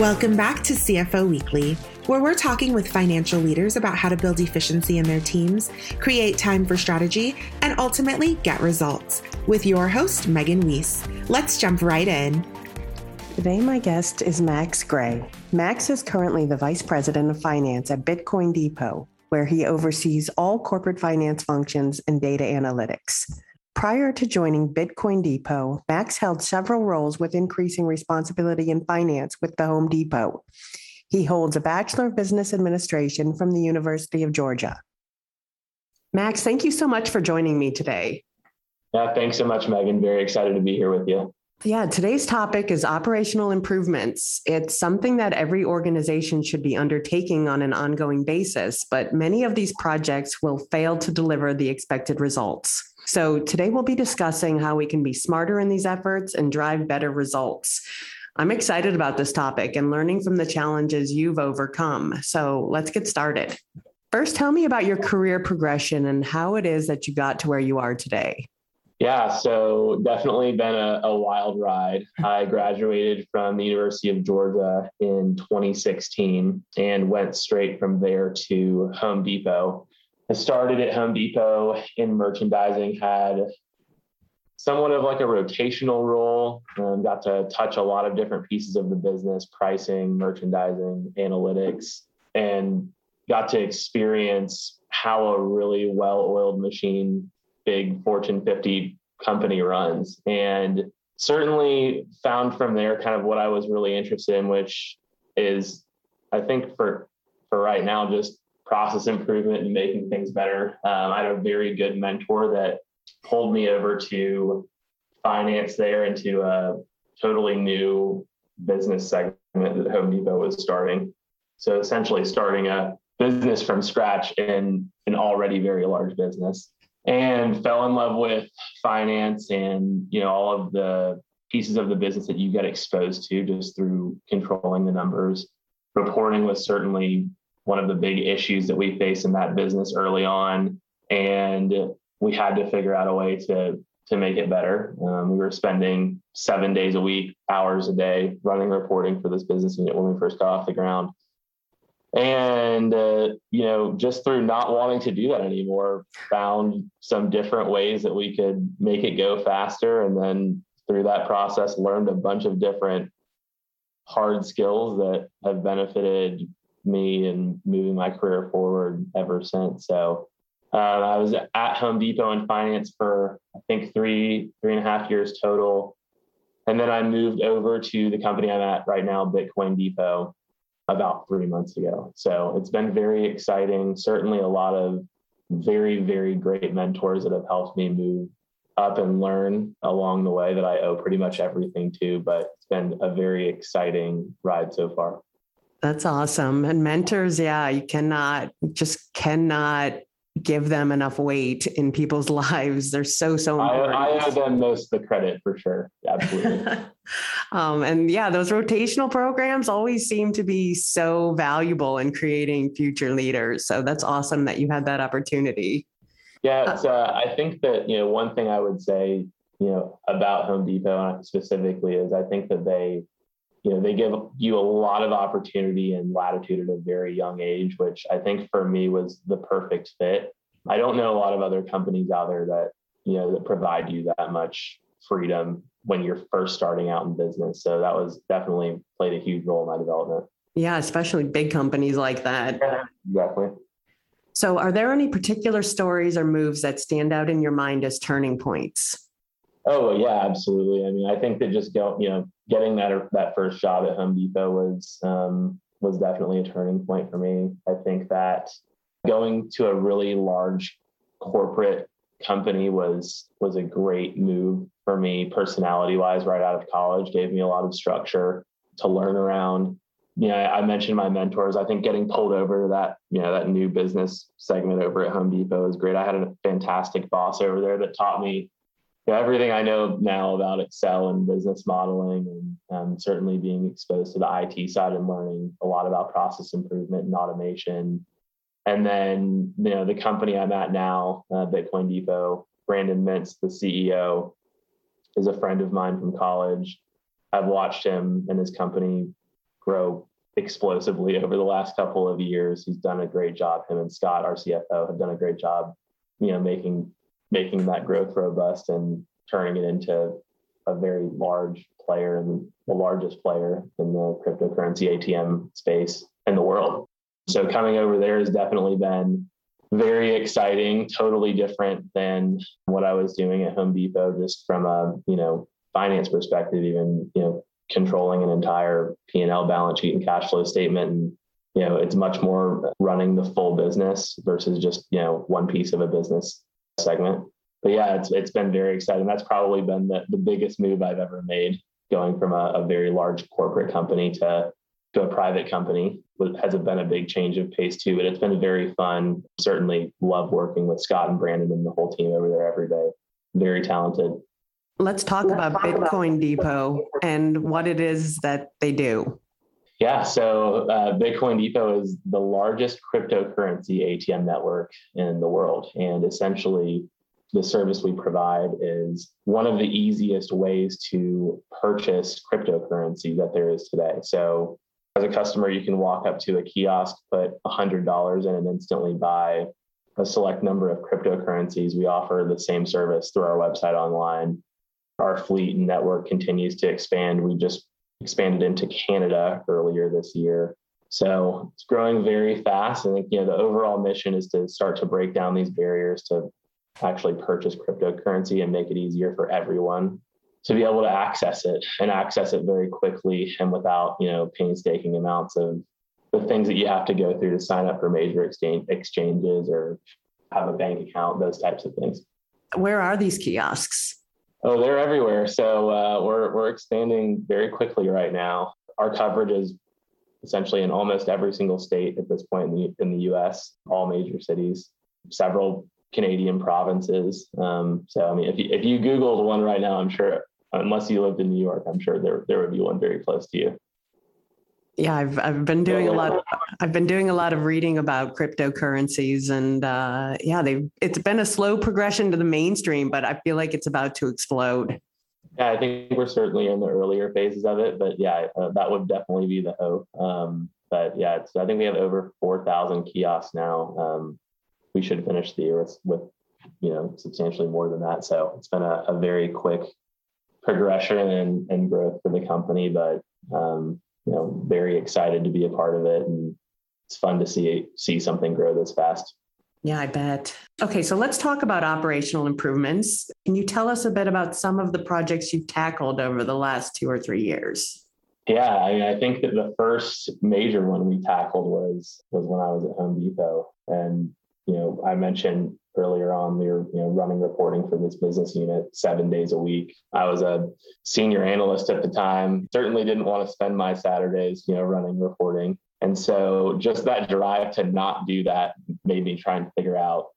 Welcome back to CFO Weekly, where we're talking with financial leaders about how to build efficiency in their teams, create time for strategy, and ultimately get results. With your host, Megan Weiss. Let's jump right in. Today, my guest is Max Gray. Max is currently the Vice President of Finance at Bitcoin Depot, where he oversees all corporate finance functions and data analytics. Prior to joining Bitcoin Depot, Max held several roles with increasing responsibility in finance with the Home Depot. He holds a Bachelor of Business Administration from the University of Georgia. Max, thank you so much for joining me today. Yeah, thanks so much, Megan. Very excited to be here with you. Yeah, today's topic is operational improvements. It's something that every organization should be undertaking on an ongoing basis, but many of these projects will fail to deliver the expected results. So, today we'll be discussing how we can be smarter in these efforts and drive better results. I'm excited about this topic and learning from the challenges you've overcome. So, let's get started. First, tell me about your career progression and how it is that you got to where you are today. Yeah, so definitely been a, a, wild ride. I graduated from the University of Georgia in 2016 and went straight from there to Home Depot. I started at Home Depot in merchandising, had somewhat of like a rotational role, um, got to touch a lot of different pieces of the business pricing, merchandising, analytics, and got to experience how a really well oiled machine big Fortune 50 company runs. And certainly found from there kind of what I was really interested in, which is I think for for right now, just process improvement and making things better. Um, I had a very good mentor that pulled me over to finance there into a totally new business segment that Home Depot was starting. So essentially starting a business from scratch in an already very large business and fell in love with finance and you know all of the pieces of the business that you get exposed to just through controlling the numbers reporting was certainly one of the big issues that we faced in that business early on. And we had to figure out a way to to make it better. Um, we were spending seven days a week hours a day running reporting for this business unit when we first got off the ground. And uh, you know just through not wanting to do that anymore found some different ways that we could make it go faster. And then through that process learned a bunch of different hard skills that have benefited me and moving my career forward ever since so uh, i was at home depot in finance for i think three three and a half years total and then i moved over to the company i'm at right now bitcoin depot about three months ago. So it's been very exciting. Certainly, a lot of very, very great mentors that have helped me move up and learn along the way that I owe pretty much everything to. But it's been a very exciting ride so far. That's awesome. And mentors, yeah, you cannot just cannot give them enough weight in people's lives. They're so so important. I, I owe them most the credit for sure. Absolutely. um, and yeah, those rotational programs always seem to be so valuable in creating future leaders. So that's awesome that you had that opportunity. Yeah, it's, uh, I think that you know one thing I would say you know about Home Depot specifically is I think that they you know they give you a lot of opportunity and latitude at a very young age which i think for me was the perfect fit. I don't know a lot of other companies out there that you know that provide you that much freedom when you're first starting out in business. So that was definitely played a huge role in my development. Yeah especially big companies like that. Yeah, exactly. So are there any particular stories or moves that stand out in your mind as turning points Oh yeah, absolutely. I mean, I think that just you know, getting that that first job at Home Depot was um, was definitely a turning point for me. I think that going to a really large corporate company was was a great move for me personality wise right out of college gave me a lot of structure to learn around you know i mentioned my mentors i think getting pulled over to that you know that new business segment over at home depot is great i had a fantastic boss over there that taught me you know, everything I know now about Excel and business modeling, and um, certainly being exposed to the IT side and learning a lot about process improvement and automation. And then, you know, the company I'm at now, uh, Bitcoin Depot, Brandon Mintz, the CEO, is a friend of mine from college. I've watched him and his company grow explosively over the last couple of years. He's done a great job. Him and Scott, our CFO, have done a great job, you know, making making that growth robust and turning it into a very large player and the largest player in the cryptocurrency ATM space in the world. So coming over there has definitely been very exciting, totally different than what I was doing at Home Depot, just from a, you know, finance perspective, even, you know, controlling an entire P&L balance sheet and cash flow statement. And, you know, it's much more running the full business versus just, you know, one piece of a business segment. But yeah, it's it's been very exciting. That's probably been the, the biggest move I've ever made, going from a, a very large corporate company to to a private company has been a big change of pace too. But it's been very fun. Certainly love working with Scott and Brandon and the whole team over there every day. Very talented. Let's talk Let's about talk Bitcoin about Depot and what it is that they do. Yeah, so uh, Bitcoin Depot is the largest cryptocurrency ATM network in the world. And essentially, the service we provide is one of the easiest ways to purchase cryptocurrency that there is today. So as a customer, you can walk up to a kiosk, put $100 in, and instantly buy a select number of cryptocurrencies. We offer the same service through our website online. Our fleet and network continues to expand. We just expanded into Canada earlier this year. So it's growing very fast. I think you know the overall mission is to start to break down these barriers to actually purchase cryptocurrency and make it easier for everyone to be able to access it and access it very quickly and without you know painstaking amounts of the things that you have to go through to sign up for major exchange exchanges or have a bank account those types of things where are these kiosks oh they're everywhere so uh, we're, we're expanding very quickly right now our coverage is essentially in almost every single state at this point in the, in the us all major cities several Canadian provinces. Um, so, I mean, if you, if you Googled one right now, I'm sure unless you lived in New York, I'm sure there there would be one very close to you. Yeah, I've I've been doing a lot. I've been doing a lot of reading about cryptocurrencies, and uh, yeah, they it's been a slow progression to the mainstream, but I feel like it's about to explode. Yeah, I think we're certainly in the earlier phases of it, but yeah, uh, that would definitely be the hope. Um, but yeah, it's, I think we have over four thousand kiosks now. Um, we should finish the year with, with you know substantially more than that. So it's been a, a very quick progression and, and growth for the company, but um, you know, very excited to be a part of it, and it's fun to see see something grow this fast. Yeah, I bet. Okay, so let's talk about operational improvements. Can you tell us a bit about some of the projects you've tackled over the last two or three years? Yeah, I, mean, I think that the first major one we tackled was was when I was at Home Depot, and you know, I mentioned earlier on we were you know running reporting for this business unit seven days a week. I was a senior analyst at the time. Certainly didn't want to spend my saturdays you know running reporting. And so just that drive to not do that made me try and figure out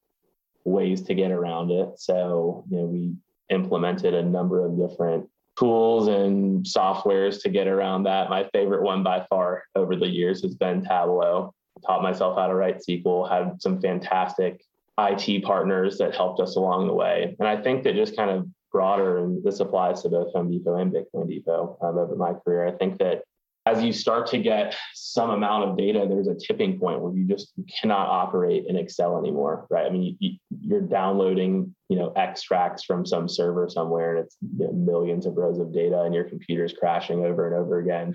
ways to get around it. So you know we implemented a number of different tools and softwares to get around that. My favorite one by far over the years has been tableau. Taught myself how to write sql had some fantastic IT partners that helped us along the way. And I think that just kind of broader, and this applies to both Home Depot and Bitcoin Depot um, over my career. I think that as you start to get some amount of data, there's a tipping point where you just cannot operate in Excel anymore, right? I mean, you, are downloading, you know, extracts from some server somewhere, and it's you know, millions of rows of data, and your computer's crashing over and over again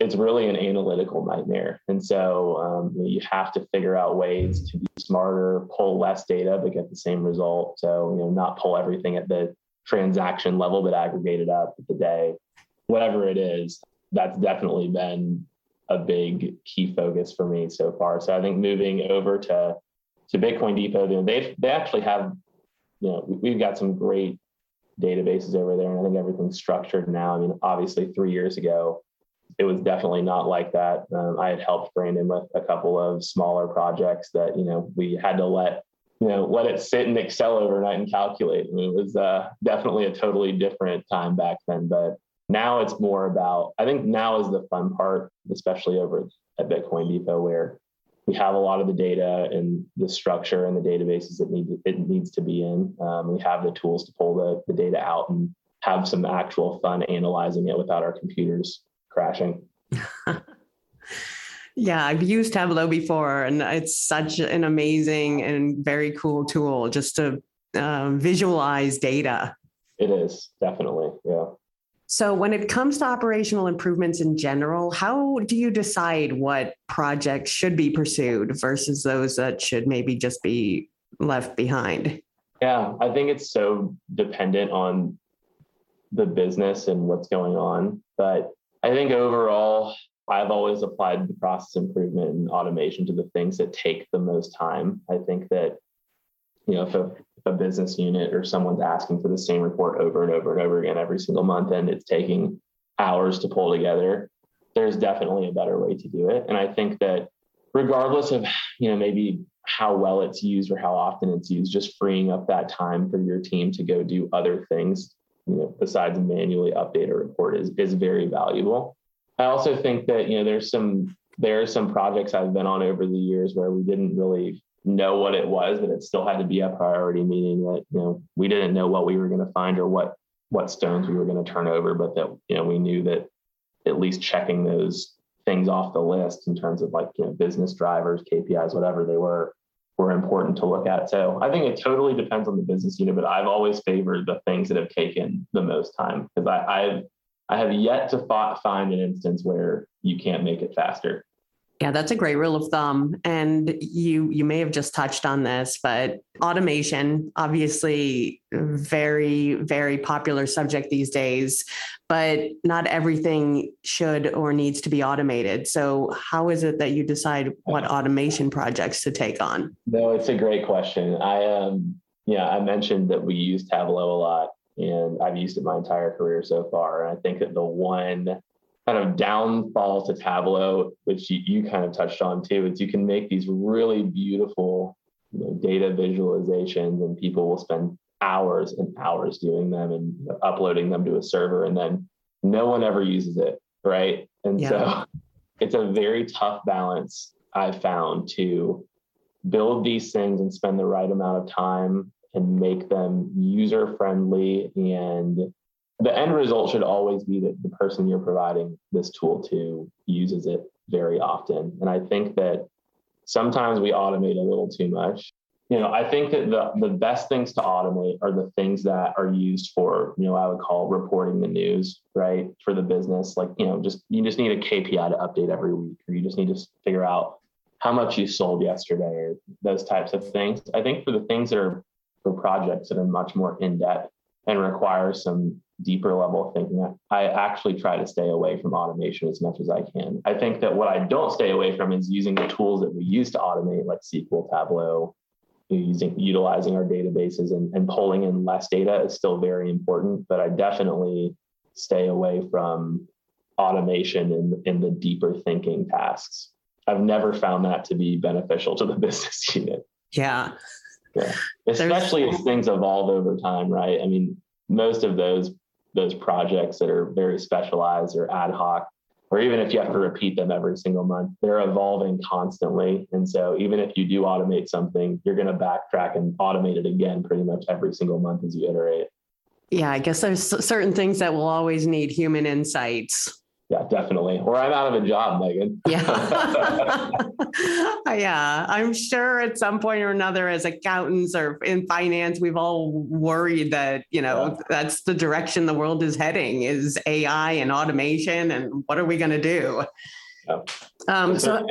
it's really an analytical nightmare. And so um, you have to figure out ways to be smarter, pull less data, but get the same result. So, you know, not pull everything at the transaction level, but aggregate it up at the day, whatever it is. That's definitely been a big key focus for me so far. So I think moving over to to Bitcoin Depot, they they actually have, you know, we've got some great databases over there, and I think everything's structured now. I mean, obviously, three years ago, it was definitely not like that. Um, I had helped Brandon with a couple of smaller projects that you know we had to let you know let it sit in Excel overnight and calculate. It was uh, definitely a totally different time back then. But now it's more about I think now is the fun part, especially over at Bitcoin Depot where we have a lot of the data and the structure and the databases that need it needs to be in. Um, we have the tools to pull the, the data out and have some actual fun analyzing it without our computers crashing. Yeah, I've used Tableau before, and it's such an amazing and very cool tool just to uh, visualize data. It is definitely, yeah. So, when it comes to operational improvements in general, how do you decide what projects should be pursued versus those that should maybe just be left behind? Yeah, I think it's so dependent on the business and what's going on. But I think overall, I've always applied the process improvement and automation to the things that take the most time. I think that, you know, if a, if a business unit or someone's asking for the same report over and over and over again every single month and it's taking hours to pull together, there's definitely a better way to do it. And I think that regardless of, you know, maybe how well it's used or how often it's used, just freeing up that time for your team to go do other things, you know, besides manually update a report is is very valuable. I also think that, you know, there's some there are some projects I've been on over the years where we didn't really know what it was, but it still had to be a priority, meaning that, you know, we didn't know what we were going to find or what what stones we were going to turn over, but that, you know, we knew that at least checking those things off the list in terms of like you know business drivers, KPIs, whatever they were, were important to look at. So I think it totally depends on the business unit, but I've always favored the things that have taken the most time because I, I've I have yet to find an instance where you can't make it faster. Yeah, that's a great rule of thumb. And you you may have just touched on this, but automation, obviously very, very popular subject these days, but not everything should or needs to be automated. So how is it that you decide what automation projects to take on? No, it's a great question. I um yeah, I mentioned that we use Tableau a lot and I've used it my entire career so far. And I think that the one kind of downfall to Tableau, which you, you kind of touched on too, is you can make these really beautiful you know, data visualizations, and people will spend hours and hours doing them and uploading them to a server, and then no one ever uses it, right? And yeah. so it's a very tough balance I've found to build these things and spend the right amount of time and make them user friendly and the end result should always be that the person you're providing this tool to uses it very often. And I think that sometimes we automate a little too much. You know, I think that the, the best things to automate are the things that are used for, you know, I would call reporting the news, right? For the business. Like, you know, just you just need a KPI to update every week, or you just need to figure out how much you sold yesterday, or those types of things. I think for the things that are for projects that are much more in depth and require some deeper level of thinking, I actually try to stay away from automation as much as I can. I think that what I don't stay away from is using the tools that we use to automate, like SQL, Tableau, using utilizing our databases and, and pulling in less data is still very important. But I definitely stay away from automation in, in the deeper thinking tasks. I've never found that to be beneficial to the business unit. Yeah. Yeah. Especially There's... as things evolve over time, right? I mean, most of those those projects that are very specialized or ad hoc, or even if you have to repeat them every single month, they're evolving constantly. And so even if you do automate something, you're going to backtrack and automate it again pretty much every single month as you iterate. Yeah, I guess there's certain things that will always need human insights. Yeah, definitely. Or I'm out of a job, Megan. yeah. yeah. I'm sure at some point or another, as accountants or in finance, we've all worried that, you know, yeah. that's the direction the world is heading is AI and automation. And what are we going to do? Yeah. Um, so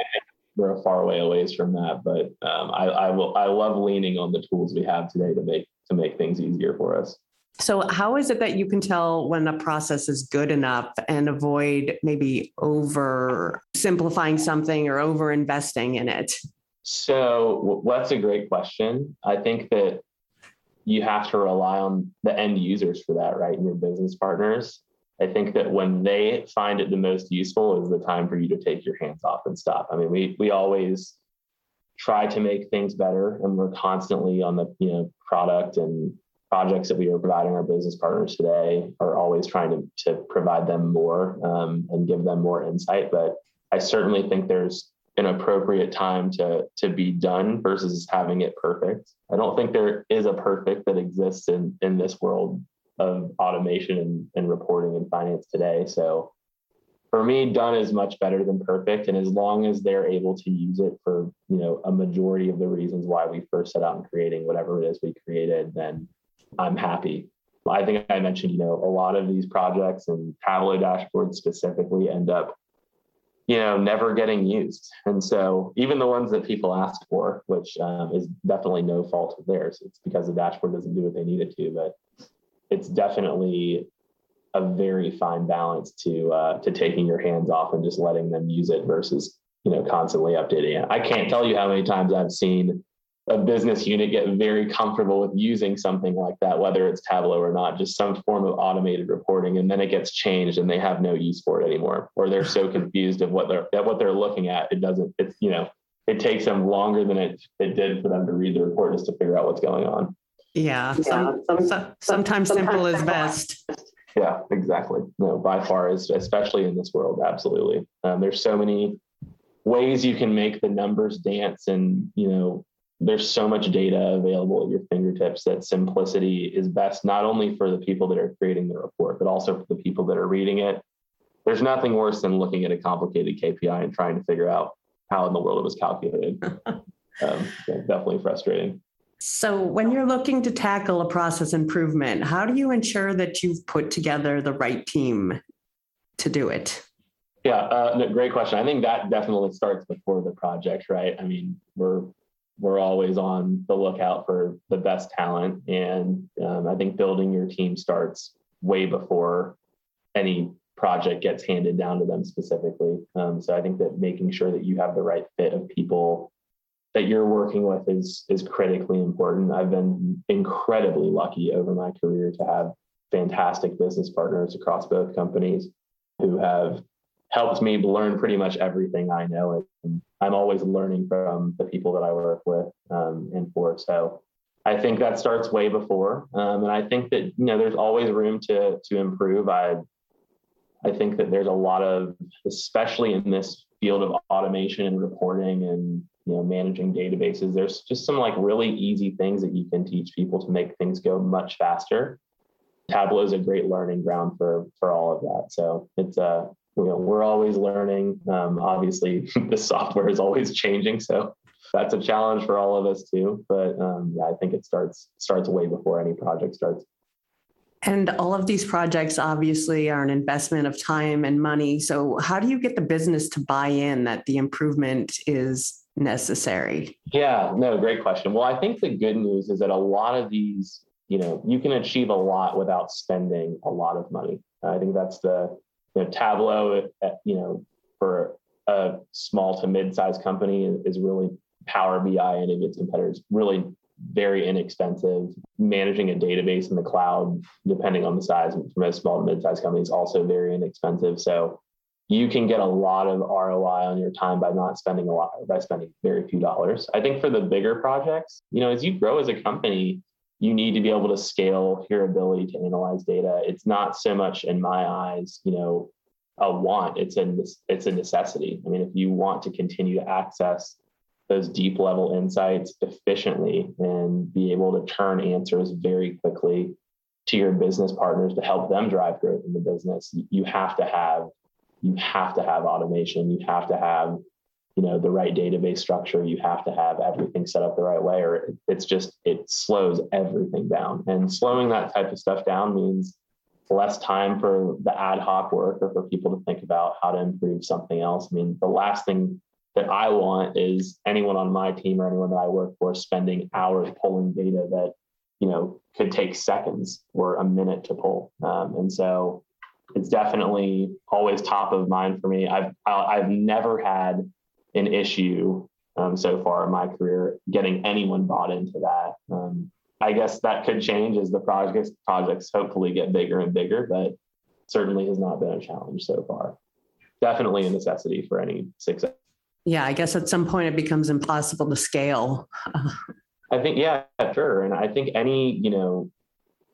we're a far way away from that, but um, I, I will, I love leaning on the tools we have today to make, to make things easier for us. So, how is it that you can tell when a process is good enough and avoid maybe over simplifying something or over investing in it? So, well, that's a great question. I think that you have to rely on the end users for that, right? And your business partners. I think that when they find it the most useful is the time for you to take your hands off and stop. I mean, we we always try to make things better and we're constantly on the you know product and projects that we are providing our business partners today are always trying to, to provide them more um, and give them more insight. But I certainly think there's an appropriate time to to be done versus having it perfect. I don't think there is a perfect that exists in in this world of automation and, and reporting and finance today. So for me, done is much better than perfect. And as long as they're able to use it for, you know, a majority of the reasons why we first set out in creating whatever it is we created, then I'm happy. I think I mentioned, you know, a lot of these projects and Tableau dashboards specifically end up, you know, never getting used. And so even the ones that people ask for, which um, is definitely no fault of theirs, it's because the dashboard doesn't do what they need it to, but it's definitely a very fine balance to uh, to taking your hands off and just letting them use it versus you know constantly updating it. I can't tell you how many times I've seen a business unit get very comfortable with using something like that, whether it's Tableau or not, just some form of automated reporting, and then it gets changed and they have no use for it anymore, or they're so confused of what they're at what they're looking at. It doesn't. It's you know it takes them longer than it it did for them to read the report just to figure out what's going on. Yeah, some, some, sometimes, sometimes simple is best. Yeah, exactly. No, by far is especially in this world, absolutely. Um, there's so many ways you can make the numbers dance, and you know, there's so much data available at your fingertips that simplicity is best not only for the people that are creating the report, but also for the people that are reading it. There's nothing worse than looking at a complicated KPI and trying to figure out how in the world it was calculated. um, definitely frustrating. So, when you're looking to tackle a process improvement, how do you ensure that you've put together the right team to do it? Yeah, uh, no, great question. I think that definitely starts before the project, right? I mean, we're we're always on the lookout for the best talent, and um, I think building your team starts way before any project gets handed down to them specifically. Um, so I think that making sure that you have the right fit of people that you're working with is is critically important. I've been incredibly lucky over my career to have fantastic business partners across both companies who have helped me learn pretty much everything I know. And I'm always learning from the people that I work with um, and for. So I think that starts way before. Um, and I think that, you know, there's always room to, to improve. I, I think that there's a lot of, especially in this field of automation and reporting and you know managing databases there's just some like really easy things that you can teach people to make things go much faster tableau is a great learning ground for for all of that so it's uh you know we're always learning um, obviously the software is always changing so that's a challenge for all of us too but um, yeah i think it starts starts way before any project starts and all of these projects obviously are an investment of time and money. So, how do you get the business to buy in that the improvement is necessary? Yeah, no, great question. Well, I think the good news is that a lot of these, you know, you can achieve a lot without spending a lot of money. I think that's the, you know, Tableau, uh, you know, for a small to mid-sized company is really Power BI and its competitors really very inexpensive. Managing a database in the cloud, depending on the size, for most small to mid-sized companies, also very inexpensive. So you can get a lot of ROI on your time by not spending a lot, by spending very few dollars. I think for the bigger projects, you know, as you grow as a company, you need to be able to scale your ability to analyze data. It's not so much in my eyes, you know, a want, it's a it's a necessity. I mean, if you want to continue to access those deep level insights efficiently and be able to turn answers very quickly to your business partners to help them drive growth in the business, you have to have you have to have automation you have to have you know the right database structure you have to have everything set up the right way or it's just it slows everything down. And slowing that type of stuff down means less time for the ad hoc work or for people to think about how to improve something else. I mean the last thing that i want is anyone on my team or anyone that i work for spending hours pulling data that you know could take seconds or a minute to pull. Um, and so it's definitely always top of mind for me. I've I've never had an issue um, so far in my career getting anyone bought into that. Um, I guess that could change as the projects projects hopefully get bigger and bigger, but certainly has not been a challenge so far. Definitely a necessity for any success. Yeah, I guess at some point it becomes impossible to scale. I think yeah, sure, and I think any you know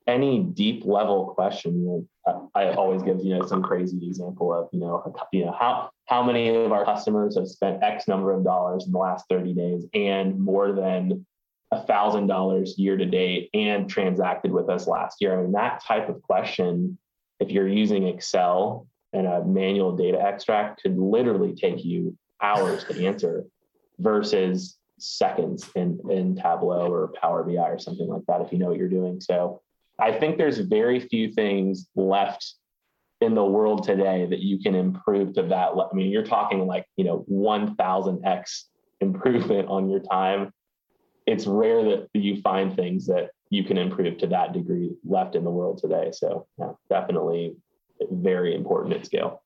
any deep level question, you know, I always give you know some crazy example of you know you know how how many of our customers have spent X number of dollars in the last 30 days and more than a thousand dollars year to date and transacted with us last year. I mean that type of question, if you're using Excel and a manual data extract could literally take you hours to answer versus seconds in, in Tableau or Power BI or something like that if you know what you're doing. So I think there's very few things left in the world today that you can improve to that. I mean, you're talking like, you know, 1000x improvement on your time. It's rare that you find things that you can improve to that degree left in the world today. So, yeah, definitely very important at scale.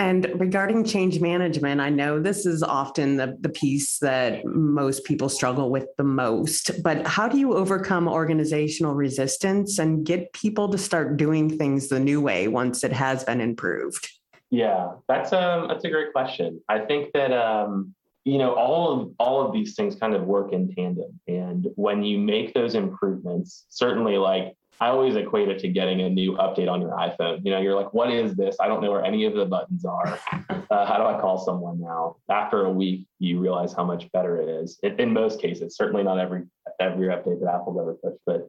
And regarding change management, I know this is often the, the piece that most people struggle with the most, but how do you overcome organizational resistance and get people to start doing things the new way once it has been improved? Yeah, that's um that's a great question. I think that um you know all of all of these things kind of work in tandem and when you make those improvements certainly like I always equate it to getting a new update on your iPhone. You know, you're like, what is this? I don't know where any of the buttons are. Uh, how do I call someone now? After a week, you realize how much better it is. It, in most cases, certainly not every every update that Apple's ever pushed, but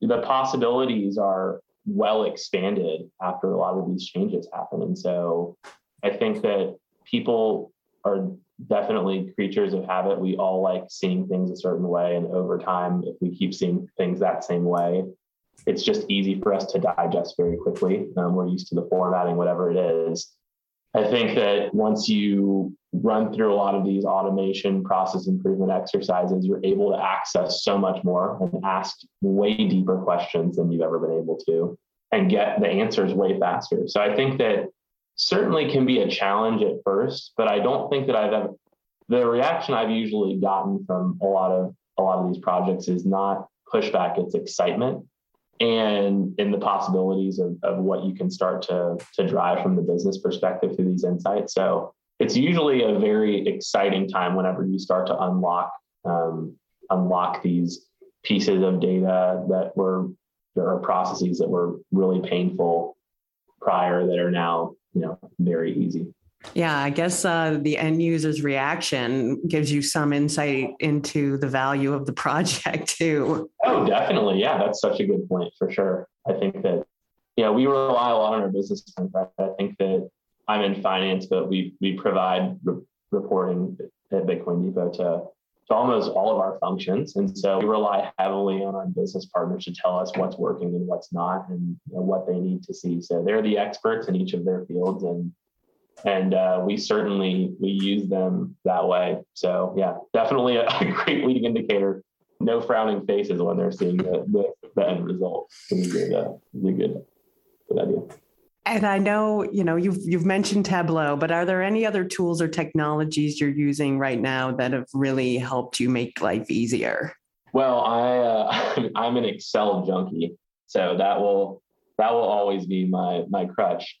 the possibilities are well expanded after a lot of these changes happen. And so, I think that people are definitely creatures of habit. We all like seeing things a certain way, and over time, if we keep seeing things that same way, it's just easy for us to digest very quickly. Um, we're used to the formatting, whatever it is. I think that once you run through a lot of these automation process improvement exercises, you're able to access so much more and ask way deeper questions than you've ever been able to and get the answers way faster. So I think that certainly can be a challenge at first, but I don't think that I've ever the reaction I've usually gotten from a lot of a lot of these projects is not pushback, it's excitement and in the possibilities of, of what you can start to, to drive from the business perspective through these insights. So it's usually a very exciting time whenever you start to unlock um, unlock these pieces of data that were there are processes that were really painful prior that are now you know very easy. Yeah, I guess uh, the end user's reaction gives you some insight into the value of the project too. Oh, definitely. Yeah, that's such a good point for sure. I think that, yeah, we rely a lot on our business. I think that I'm in finance, but we we provide re- reporting at Bitcoin Depot to, to almost all of our functions, and so we rely heavily on our business partners to tell us what's working and what's not, and know, what they need to see. So they're the experts in each of their fields, and and uh, we certainly we use them that way. So yeah, definitely a, a, great leading indicator. No frowning faces when they're seeing the, the, the end result. It's a good, uh, a good, good idea. And I know you know you've you've mentioned Tableau, but are there any other tools or technologies you're using right now that have really helped you make life easier? Well, I uh, I'm an Excel junkie, so that will that will always be my my crutch.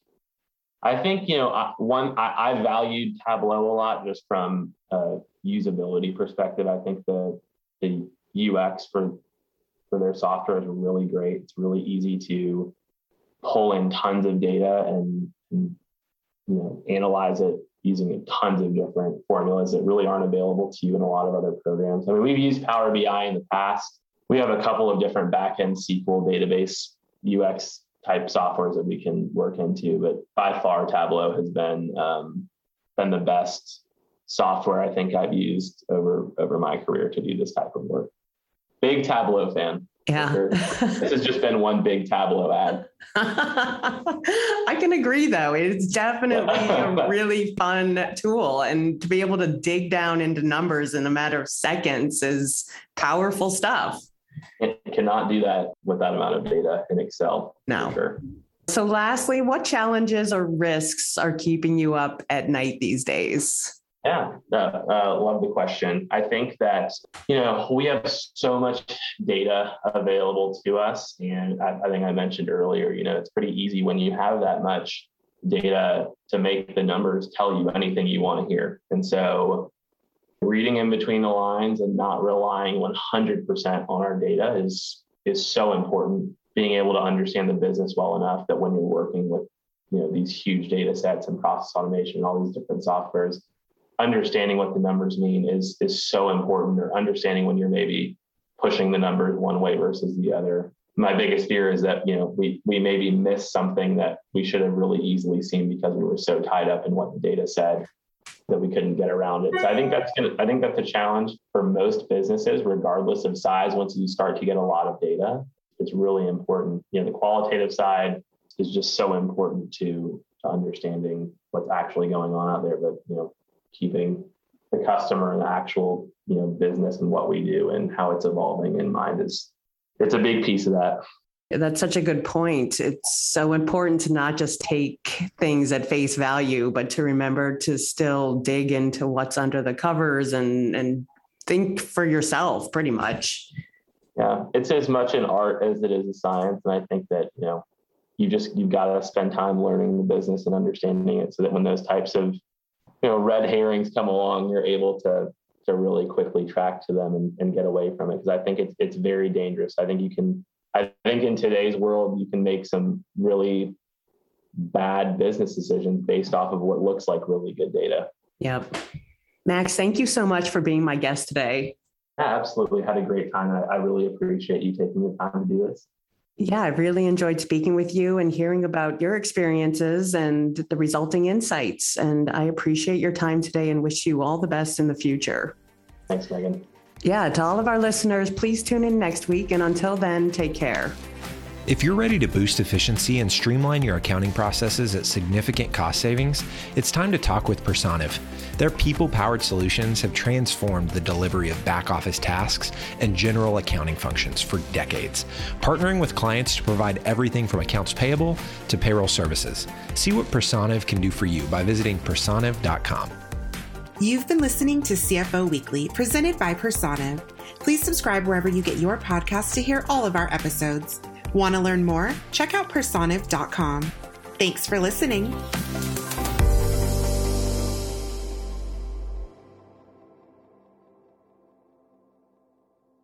I think you know one I, I valued Tableau a lot just from a usability perspective. I think the the UX for for their software is really great. It's really easy to pull in tons of data and, and you know analyze it using tons of different formulas that really aren't available to you in a lot of other programs. I mean, we've used Power BI in the past. We have a couple of different backend SQL database UX type softwares that we can work into. But by far, Tableau has been um, been the best software I think I've used over over my career to do this type of work. Big Tableau fan. Yeah. this has just been one big Tableau ad. I can agree, though. It's definitely a really fun tool. And to be able to dig down into numbers in a matter of seconds is powerful stuff. It cannot do that with that amount of data in Excel. No. Sure. So, lastly, what challenges or risks are keeping you up at night these days? Yeah, uh, uh, love the question. I think that you know we have so much data available to us, and I, I think I mentioned earlier, you know, it's pretty easy when you have that much data to make the numbers tell you anything you want to hear. And so reading in between the lines and not relying 100% on our data is is so important being able to understand the business well enough that when you're working with you know these huge data sets and process automation and all these different softwares understanding what the numbers mean is is so important or understanding when you're maybe pushing the numbers one way versus the other. My biggest fear is that you know we we maybe missed something that we should have really easily seen because we were so tied up in what the data said that we couldn't get around it. So I think that's gonna I think that's a challenge for most businesses, regardless of size. Once you start to get a lot of data, it's really important. You know, the qualitative side is just so important to, to understanding what's actually going on out there, but you know, keeping the customer and the actual you know business and what we do and how it's evolving in mind is it's a big piece of that. That's such a good point. It's so important to not just take things at face value, but to remember to still dig into what's under the covers and and think for yourself pretty much. Yeah, it's as much an art as it is a science. And I think that, you know, you just you've got to spend time learning the business and understanding it so that when those types of you know red herrings come along, you're able to to really quickly track to them and, and get away from it. Because I think it's it's very dangerous. I think you can I think in today's world, you can make some really bad business decisions based off of what looks like really good data. Yep. Max, thank you so much for being my guest today. Yeah, absolutely. Had a great time. I, I really appreciate you taking the time to do this. Yeah, I really enjoyed speaking with you and hearing about your experiences and the resulting insights. And I appreciate your time today and wish you all the best in the future. Thanks, Megan. Yeah, to all of our listeners, please tune in next week. And until then, take care. If you're ready to boost efficiency and streamline your accounting processes at significant cost savings, it's time to talk with Personiv. Their people powered solutions have transformed the delivery of back office tasks and general accounting functions for decades, partnering with clients to provide everything from accounts payable to payroll services. See what Personiv can do for you by visiting personiv.com. You've been listening to CFO Weekly, presented by Personiv. Please subscribe wherever you get your podcasts to hear all of our episodes. Want to learn more? Check out personiv.com. Thanks for listening.